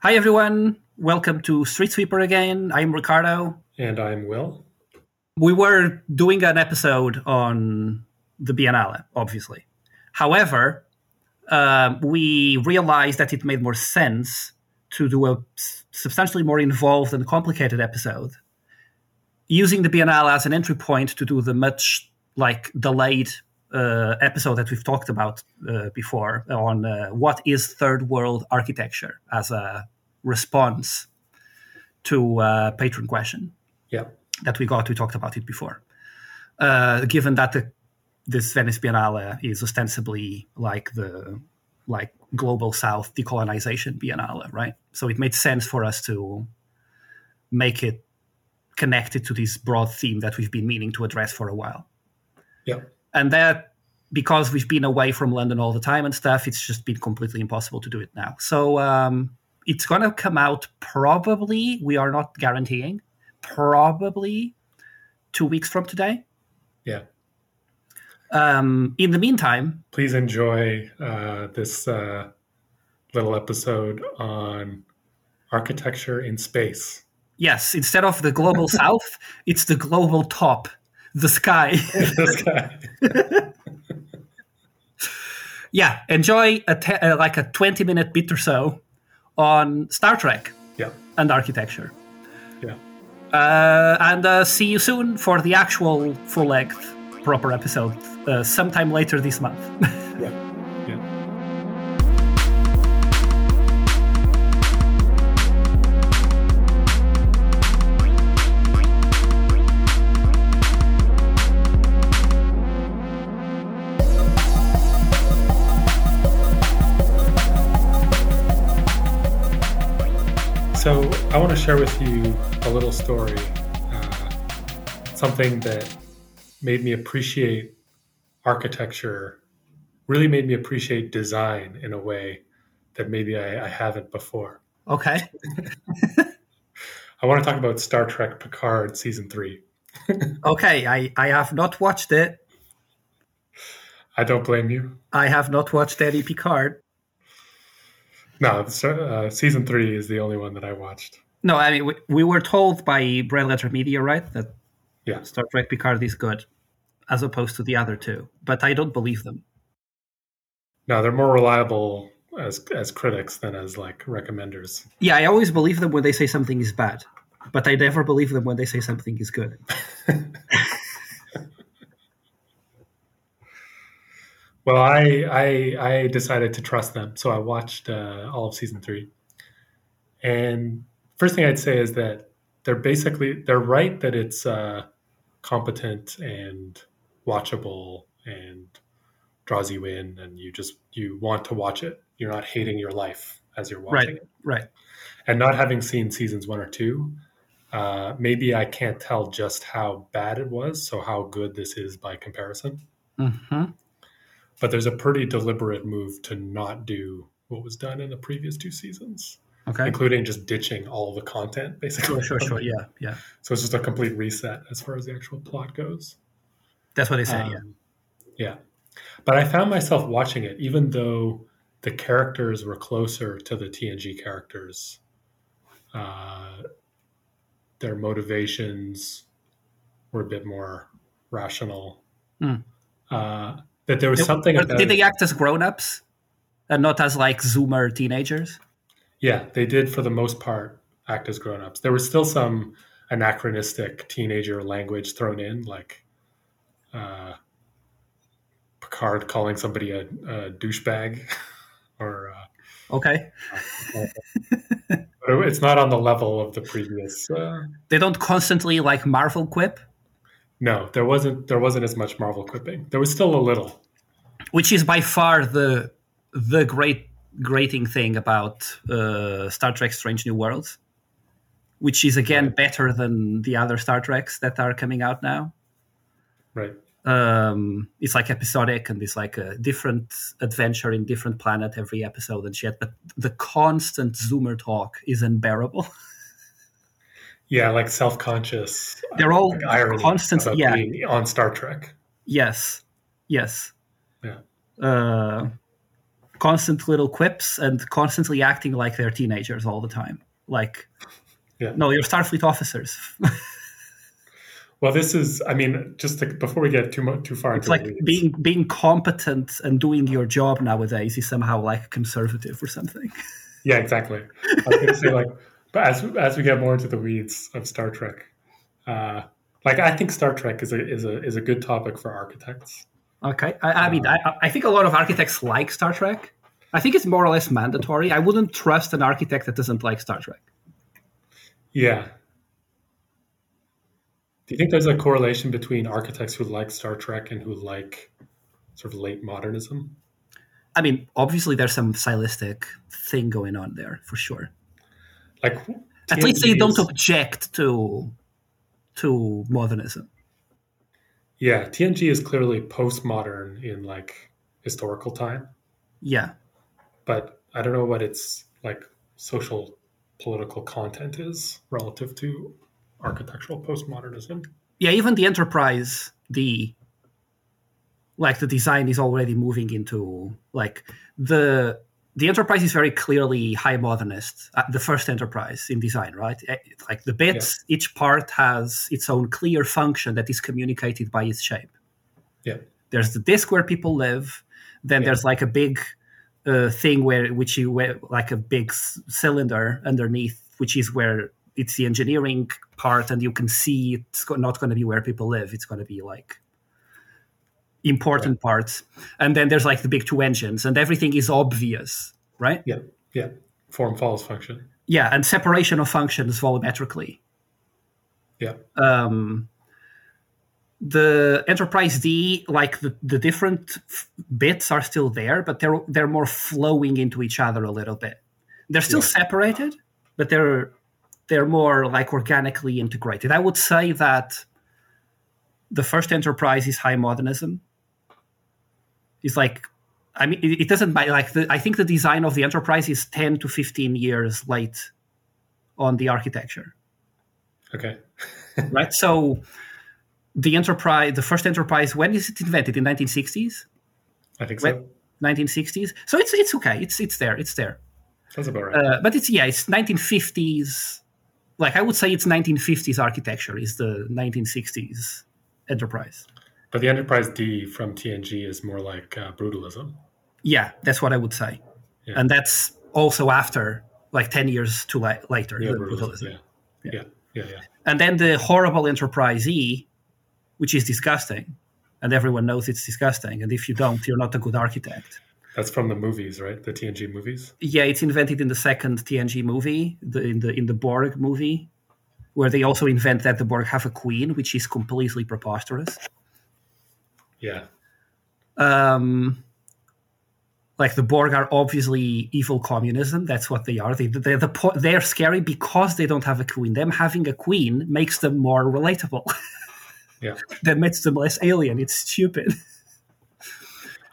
Hi, everyone. Welcome to Street Sweeper again. I'm Ricardo. And I'm Will. We were doing an episode on the Biennale, obviously. However, um, we realized that it made more sense to do a substantially more involved and complicated episode using the Biennale as an entry point to do the much like delayed uh, episode that we've talked about uh, before on uh, what is third world architecture as a response to a patron question yeah. that we got. We talked about it before. Uh, given that the, this Venice Biennale is ostensibly like the like global South decolonization Biennale, right? So it made sense for us to make it connected to this broad theme that we've been meaning to address for a while. Yeah. And that because we've been away from London all the time and stuff, it's just been completely impossible to do it now. So um, it's going to come out probably, we are not guaranteeing, probably two weeks from today. Yeah. Um, in the meantime, please enjoy uh, this uh, little episode on architecture in space. Yes, instead of the global south, it's the global top, the sky. the sky. yeah, enjoy a te- uh, like a 20 minute bit or so on Star Trek yeah. and architecture. Yeah. Uh, and uh, see you soon for the actual full length proper episode uh, sometime later this month. yeah. So, I want to share with you a little story, uh, something that made me appreciate architecture, really made me appreciate design in a way that maybe I, I haven't before. Okay. I want to talk about Star Trek Picard season three. okay, I, I have not watched it. I don't blame you. I have not watched any Picard. No, uh, season three is the only one that I watched. No, I mean we, we were told by Red Letter Media, right, that yeah. Star Trek Picard is good, as opposed to the other two. But I don't believe them. No, they're more reliable as as critics than as like recommenders. Yeah, I always believe them when they say something is bad, but I never believe them when they say something is good. well, I, I I decided to trust them, so I watched uh, all of season three. And first thing I'd say is that they're basically they're right that it's uh, competent and watchable and draws you in, and you just you want to watch it. You're not hating your life as you're watching right, it. Right. And not having seen seasons one or two, uh, maybe I can't tell just how bad it was, so how good this is by comparison. Mm-hmm. But there's a pretty deliberate move to not do what was done in the previous two seasons, Okay. including just ditching all the content, basically. Sure, sure, sure. Yeah, yeah. So it's just a complete reset as far as the actual plot goes. That's what they yeah. Um, yeah. But I found myself watching it, even though the characters were closer to the TNG characters. Uh, their motivations were a bit more rational. Mm. Uh, that there was Did- something but about Did they act as grown-ups and not as like Zoomer teenagers? Yeah, they did for the most part act as grown-ups. There was still some anachronistic teenager language thrown in, like uh, Picard calling somebody a, a douchebag, or uh, Okay. but it's not on the level of the previous. Uh, They don't constantly like Marvel quip, no, there wasn't. There wasn't as much Marvel quipping. There was still a little. Which is by far the the great grating thing about uh, Star Trek: Strange New Worlds, which is again Right. better than the other Star Treks that are coming out now. Right. Um, it's like episodic and it's like a different adventure in different planet every episode and shit. But the constant Zoomer talk is unbearable. Yeah, like self-conscious. They're all like constant- yeah. being on Star Trek. yes, yes. Yeah. Uh, constant little quips and constantly acting like they're teenagers all the time. Like, Yeah. no, you're Starfleet officers. Well, this is, I mean, just to, before we get too much too far it's like being being competent and doing your job nowadays is somehow like conservative or something. yeah, exactly. I was going to say like, but as as we get more into the weeds of Star Trek, uh, like I think Star Trek is a is a is a good topic for architects. Okay, I, I mean, uh, I, I think a lot of architects like Star Trek. I think it's more or less mandatory. I wouldn't trust an architect that doesn't like Star Trek. Yeah. Do you think there's a correlation between architects who like Star Trek and who like sort of late modernism? I mean, obviously, there's some stylistic thing going on there for sure. Like, At least they don't object to to modernism. Yeah, TNG is clearly postmodern in like historical time, Yeah, but I don't know what its like social political content is relative to architectural postmodernism. yeah. Even the Enterprise, the like the design is already moving into like the the Enterprise is very clearly high modernist. Uh, the first Enterprise in design, right? Eh, Like the bits, each part has its own clear function that is communicated by its shape. Yeah. There's the disk where people live. Then Yeah. there's like a big uh, thing where which you where, like a big s- cylinder underneath, which is where it's the engineering part, and you can see it's not going to be where people live. It's going to be like important parts. And then there's like the big two engines, and everything is obvious, right? Yeah, yeah. Form follows function. Yeah, and separation of functions volumetrically. Yeah, um, the Enterprise D, like the, the different f- bits are still there, but they're they're more flowing into each other a little bit. They're still Yeah. separated, but they're they're more like organically integrated. I would say that the first Enterprise is high modernism. It's like, I mean, it, doesn't matter. Like, the, I think the design of the Enterprise is ten to fifteen years late on the architecture okay. right? So the enterprise, the first enterprise, when is it invented? In 1960s, I think so. 1960s. So it's it's okay. It's it's there. It's there. That's about right. Uh, but it's yeah, it's 1950s. Like I would say, it's 1950s architecture is the 1960s enterprise. But the Enterprise D from TNG is more like uh, brutalism. Yeah, that's what I would say, Yeah. and that's also after like 10 years too la- later. Yeah, the brutalism. brutalism. Yeah. yeah, yeah, yeah. And then the horrible Enterprise E, which is disgusting, and everyone knows it's disgusting. And if you don't, you're not a good architect. That's from the movies, right? The TNG movies. Yeah, it's invented in the second TNG movie, the, in the in the Borg movie, where they also invent that the Borg have a queen, which is completely preposterous. Yeah, Um, like the Borg are obviously evil communism. That's what they are. They, they, the, they're scary because they don't have a queen. Them having a queen makes them more relatable. yeah. that makes them less alien. It's stupid.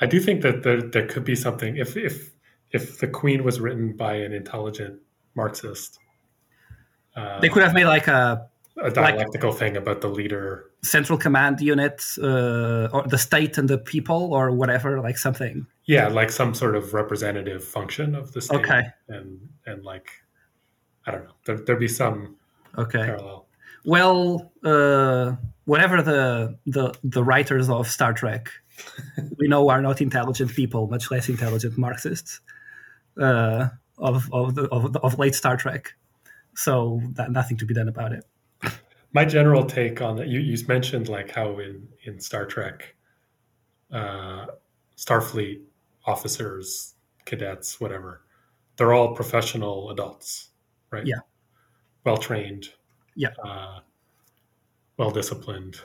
I do think that there there could be something if if if the Queen was written by an intelligent Marxist. Uh, They could have made like a a dialectical thing about the leader. Central command unit, uh, or the state and the people, or whatever, like something. Yeah, like some sort of representative function of the state. Okay. And and like I don't know. There there'd be some Okay. parallel. Well, uh, whatever the the the writers of Star Trek, we know are not intelligent people, much less intelligent Marxists uh, of of, the, of of late Star Trek. So that, nothing to be done about it. My general take on that you, you mentioned like how in, in Star Trek, uh, Starfleet officers, cadets, whatever, they're all professional adults, right? Yeah. Well trained. Yeah. Uh, well disciplined,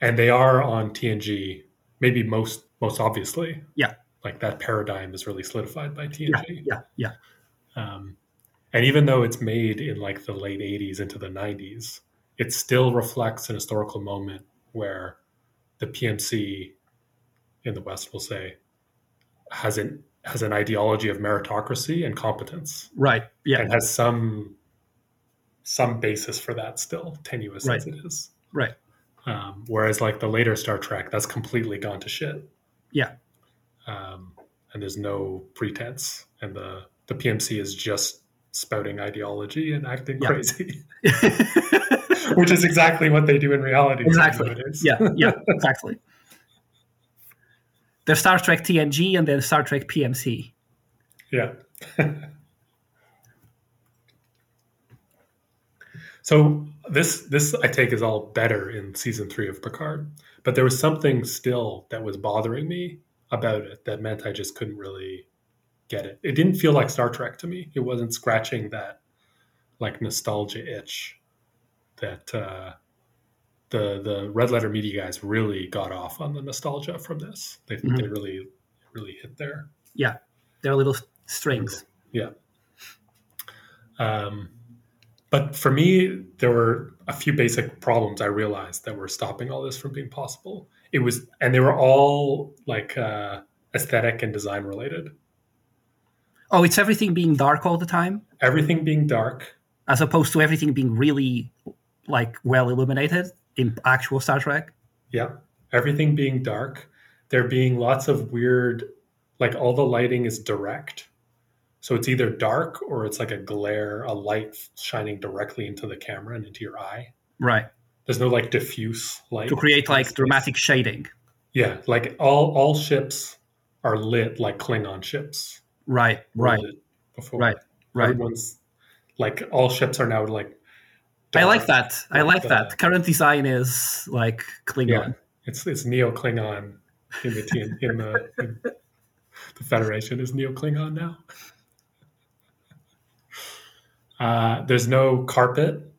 and they are on TNG. Maybe most most obviously. Yeah. Like that paradigm is really solidified by Yeah, TNG. yeah, yeah. Um, and even though it's made in like the late 80s into the 90s, it still reflects an historical moment where the PMC in the West, will say, has an has an ideology of meritocracy and competence, Right. Yeah. and has some some basis for that still, tenuous Right. as it is. Right. Um, whereas like the later Star Trek, that's completely gone to shit. Yeah. Um, and there's no pretense, and the the PMC is just spouting ideology and acting Yeah. crazy, which is exactly what they do in reality. Exactly. yeah, yeah, exactly. There's Star Trek TNG and then Star Trek PMC. Yeah. so this this I take is all better in season three of Picard, but there was something still that was bothering me about it that meant I just couldn't really get it. It didn't feel like Star Trek to me. It wasn't scratching that like nostalgia itch that uh, the the Red Letter Media guys really got off on the nostalgia from this. They Mhm. they really really hit there. Yeah. They're little strings. Yeah. Um, but for me, there were a few basic problems I realized that were stopping all this from being possible. It was, and they were all like uh, aesthetic and design related. Oh, it's everything being dark all the time, Everything being dark. as opposed to everything being really like well illuminated in actual Star Trek. Yeah. Everything being dark. There being lots of weird, like all the lighting is direct. So it's either dark or it's like a glare, a light shining directly into the camera and into your eye. Right. There's no like diffuse light. To create like Space. dramatic shading. Yeah, like all all ships are lit like Klingon ships. Right, right, Before. right, right. Everyone's like all ships are now like. I like that. I like uh, that. Current design is like Klingon. Yeah, it's it's Neo Klingon in the team in the in the Federation is Neo Klingon now. Uh, there's no carpet.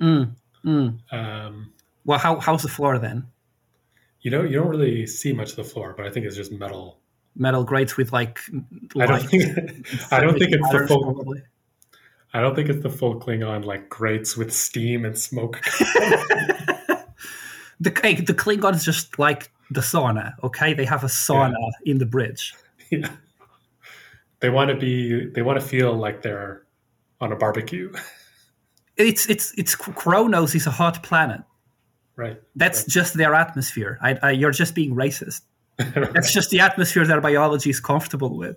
Mm, mm. Um, Well, how, how's the floor then? you know, you don't really see much of the floor, but I think it's just metal. Metal grates with like I don't think I don't think it's the full probably. I don't think it's the full Klingon like grates with steam and smoke. The hey, the Klingons just like the sauna. Okay, they have a sauna in the bridge. yeah. They want to be. They want to feel like they're on a barbecue, It's it's it's Kronos is a hot planet. right? That's Right. just their atmosphere. I, I, you're just being racist. That's just the atmosphere their biology is comfortable with.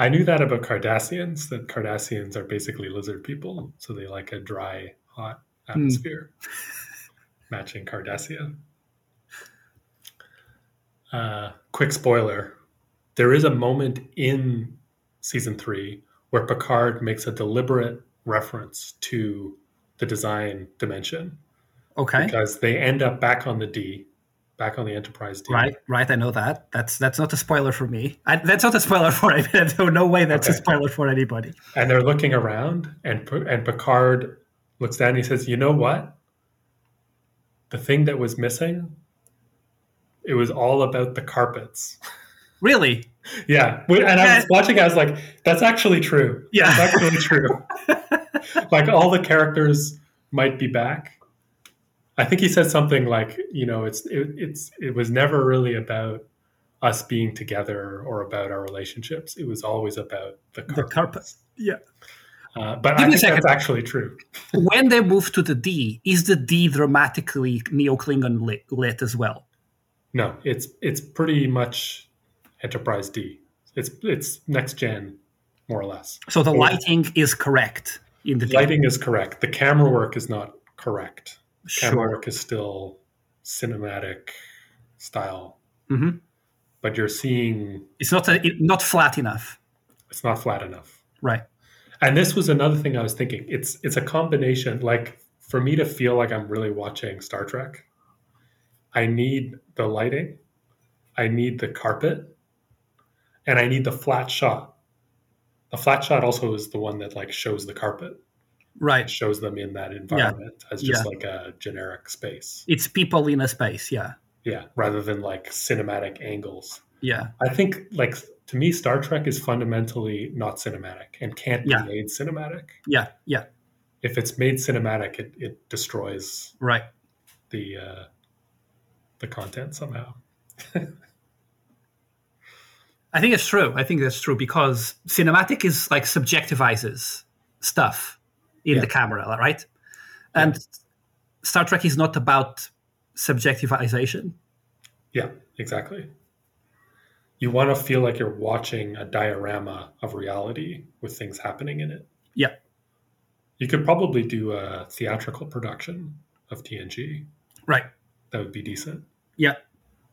I knew that about Cardassians. That Cardassians are basically lizard people, so they like a dry, hot atmosphere, matching Cardassia. Uh, quick spoiler: there is a moment in season three where Picard makes a deliberate reference to the design dimension Okay. because they end up back on the D, back on the Enterprise D. Right, right. I know that. That's that's not a spoiler for me. I, that's not a spoiler for. I mean, no way. That's a spoiler for anybody. And they're looking around, and and Picard looks down and he says, "You know what? The thing that was missing, it was all about the carpets." Really? yeah, and I was watching. I was like, "That's actually true. Yeah. That's actually true. like all the characters might be back." I think he said something like, "You know, it's it, it's it was never really about." Us being together or about our relationships. It was always about the The carpets. carpet. Yeah. Uh, but Give I me a think that's actually true. When they move to the D, is the D dramatically Neo Klingon lit, lit as well? No, it's it's pretty much Enterprise D. It's it's next gen, more or less. So the lighting is correct in the D. Lighting is correct. The camera work is not correct. Camera Sure. work is still cinematic style, hmm but you're seeing It's not a, it, not flat enough. it's not flat enough. Right. And this was another thing I was thinking. It's it's a combination. Like for me to feel like I'm really watching Star Trek, I need the lighting, I need the carpet, and I need the flat shot. The flat shot also is the one that like shows the carpet, Right. shows them in that environment as just Yeah. like a generic space. It's people in a space. Yeah. Yeah, rather than like cinematic angles. Yeah. I think like to me, Star Trek is fundamentally not cinematic and can't be made cinematic. Yeah. Yeah. if it's made cinematic, it, it destroys Right. the uh, the content somehow. I think it's true. I think that's true because cinematic is like subjectivizes stuff in Yeah. the camera, right? And Star Trek is not about subjectivization. Yeah, exactly. you want to feel like you're watching a diorama of reality with things happening in it. Yeah. You could probably do a theatrical production of TNG. Right. That would be decent. Yeah.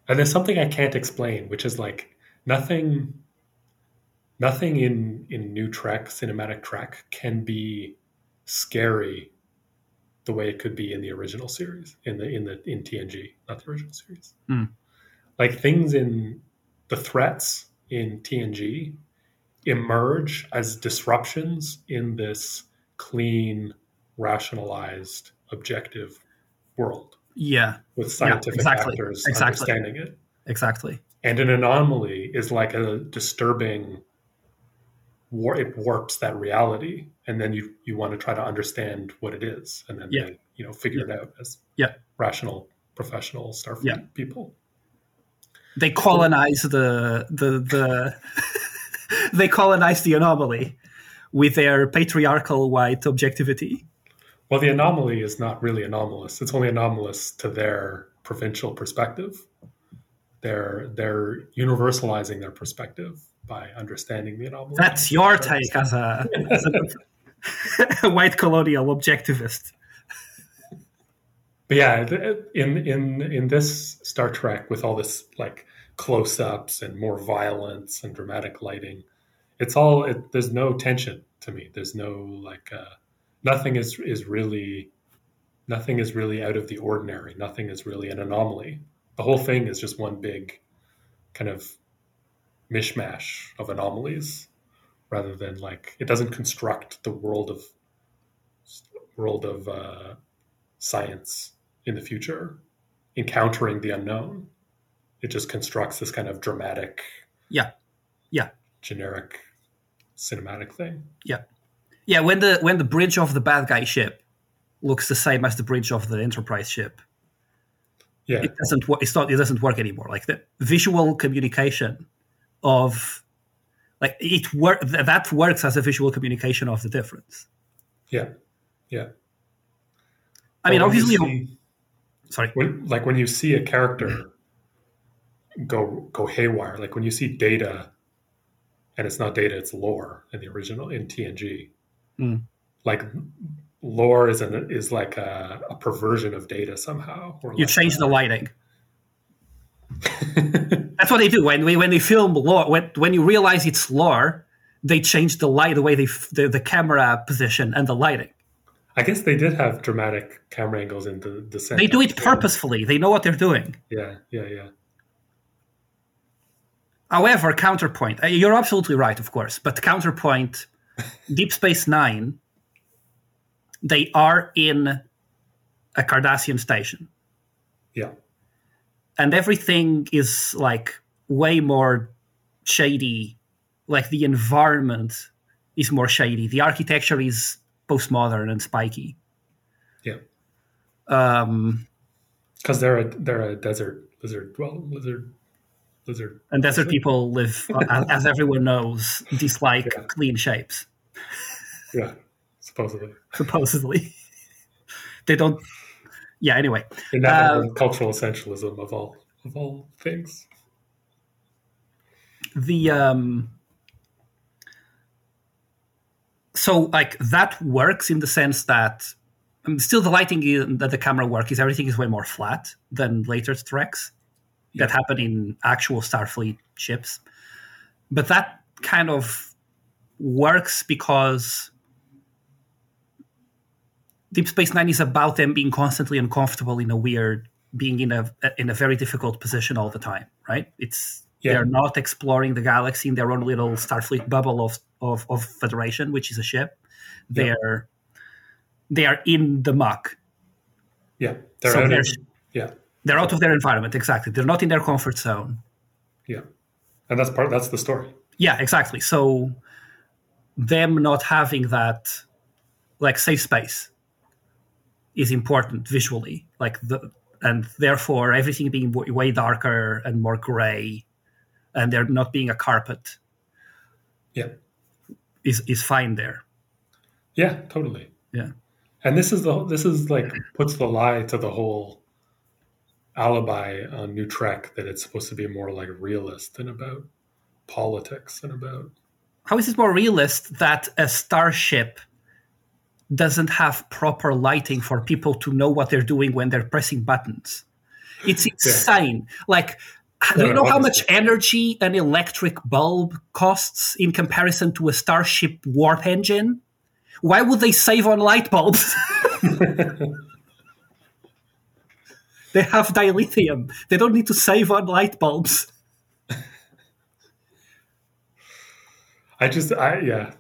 And there's something I can't explain, which is like nothing nothing in in new Trek, cinematic Trek can be scary the way it could be in the original series, in the in the in TNG, not the original series. Mm. Like things in the threats in TNG emerge as disruptions in this clean, rationalized, objective world Yeah. with scientific exactly. actors Exactly. understanding it. Exactly. And an anomaly is like a disturbing war it warps that reality and then you you want to try to understand what it is and then Yeah. they, you know figure it out as Yeah. rational professional starfleet Yeah. people They colonize the the the they colonize the anomaly with their patriarchal white objectivity. well the anomaly is not really anomalous it's only anomalous to their provincial perspective they're they're universalizing their perspective by understanding the anomaly That's your take as a, as a white colonial objectivist. But yeah, in in in this Star Trek with all this like close-ups and more violence and dramatic lighting, it's all it, there's no tension to me. There's no like uh, nothing is is really nothing is really out of the ordinary. Nothing is really an anomaly. The whole thing is just one big kind of mishmash of anomalies, rather than like it doesn't construct the world of world of uh, science in the future, encountering the unknown. It just constructs this kind of dramatic, Yeah. Yeah. generic cinematic thing. Yeah, yeah, when the when the bridge of the bad guy ship looks the same as the bridge of the Enterprise ship, Yeah, it doesn't work. It's not. It doesn't work anymore. Like the visual communication of, like it work that works as a visual communication of the difference. yeah, yeah. I mean, obviously, see- sorry. when like when you see a character go go haywire, like when you see data, and it's not data, it's lore in the original in TNG. Mm. Like lore is an is like a, a perversion of data somehow. Or You like change the lighting. That's what they do when we, when they film lore. When when you realize it's lore, they change the light, the way they the, the camera position and the lighting. I guess they did have dramatic camera angles in the descent. They do it purposefully. They know what they're doing. Yeah, yeah, yeah. However, counterpoint. uh, You're absolutely right, of course, but counterpoint. Deep Space Nine. They are in a Cardassian station, Yeah. And everything is like way more shady. Like the environment is more shady. The architecture is postmodern and spiky. Yeah. Um, Because they're a they're a desert lizard well lizard lizard. and desert people live, as everyone knows, dislike Yeah. clean shapes. Yeah, supposedly. supposedly. they don't. Yeah. Anyway, Inevitable cultural essentialism of all of all things. the um. So like that works in the sense that um, still the lighting in, that the camera work is everything is way more flat than later treks that happen in actual Starfleet ships, but that kind of works because Deep Space Nine is about them being constantly uncomfortable in a weird, being in a in a very difficult position all the time. Right? It's Yeah. they're not exploring the galaxy in their own little Starfleet bubble of of, of Federation, which is a ship. They're they are in the muck. Yeah, they're So out they're- of, yeah, They're out of their environment. Exactly. They're not in their comfort zone. yeah, and that's part. That's the story. Yeah, exactly. So them not having that like safe space is important visually. Like the and therefore everything being way darker and more gray and there not being a carpet Yeah, is is fine there. yeah, totally. Yeah. And this is the this is like puts the lie to the whole alibi on New Trek that it's supposed to be more like realist than about politics and about how is it more realist that a starship doesn't have proper lighting for people to know what they're doing when they're pressing buttons? It's insane. Yeah. Like, do you know how much energy an electric bulb costs in comparison to a starship warp engine? Why would they save on light bulbs? they have dilithium. They don't need to save on light bulbs. I just, I yeah,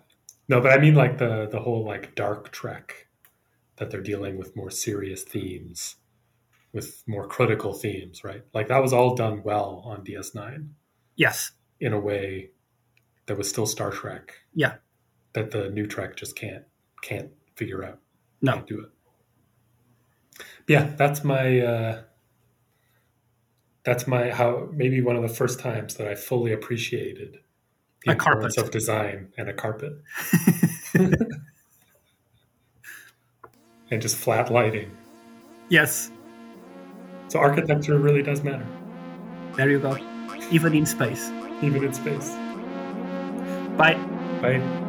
no, but I mean like the the whole like dark trek that they're dealing with more serious themes, with more critical themes, right? Like that was all done well on DS9. Yes, in a way that was still Star Trek. Yeah, that the new Trek just can't can't figure out. No, can't do it. Yeah, that's my. uh that's my how maybe one of the first times that I fully appreciated the a carpet. of design and a carpet. And just flat lighting. Yes. So architecture really does matter. There you go. Even in space. Even in space. Bye. Bye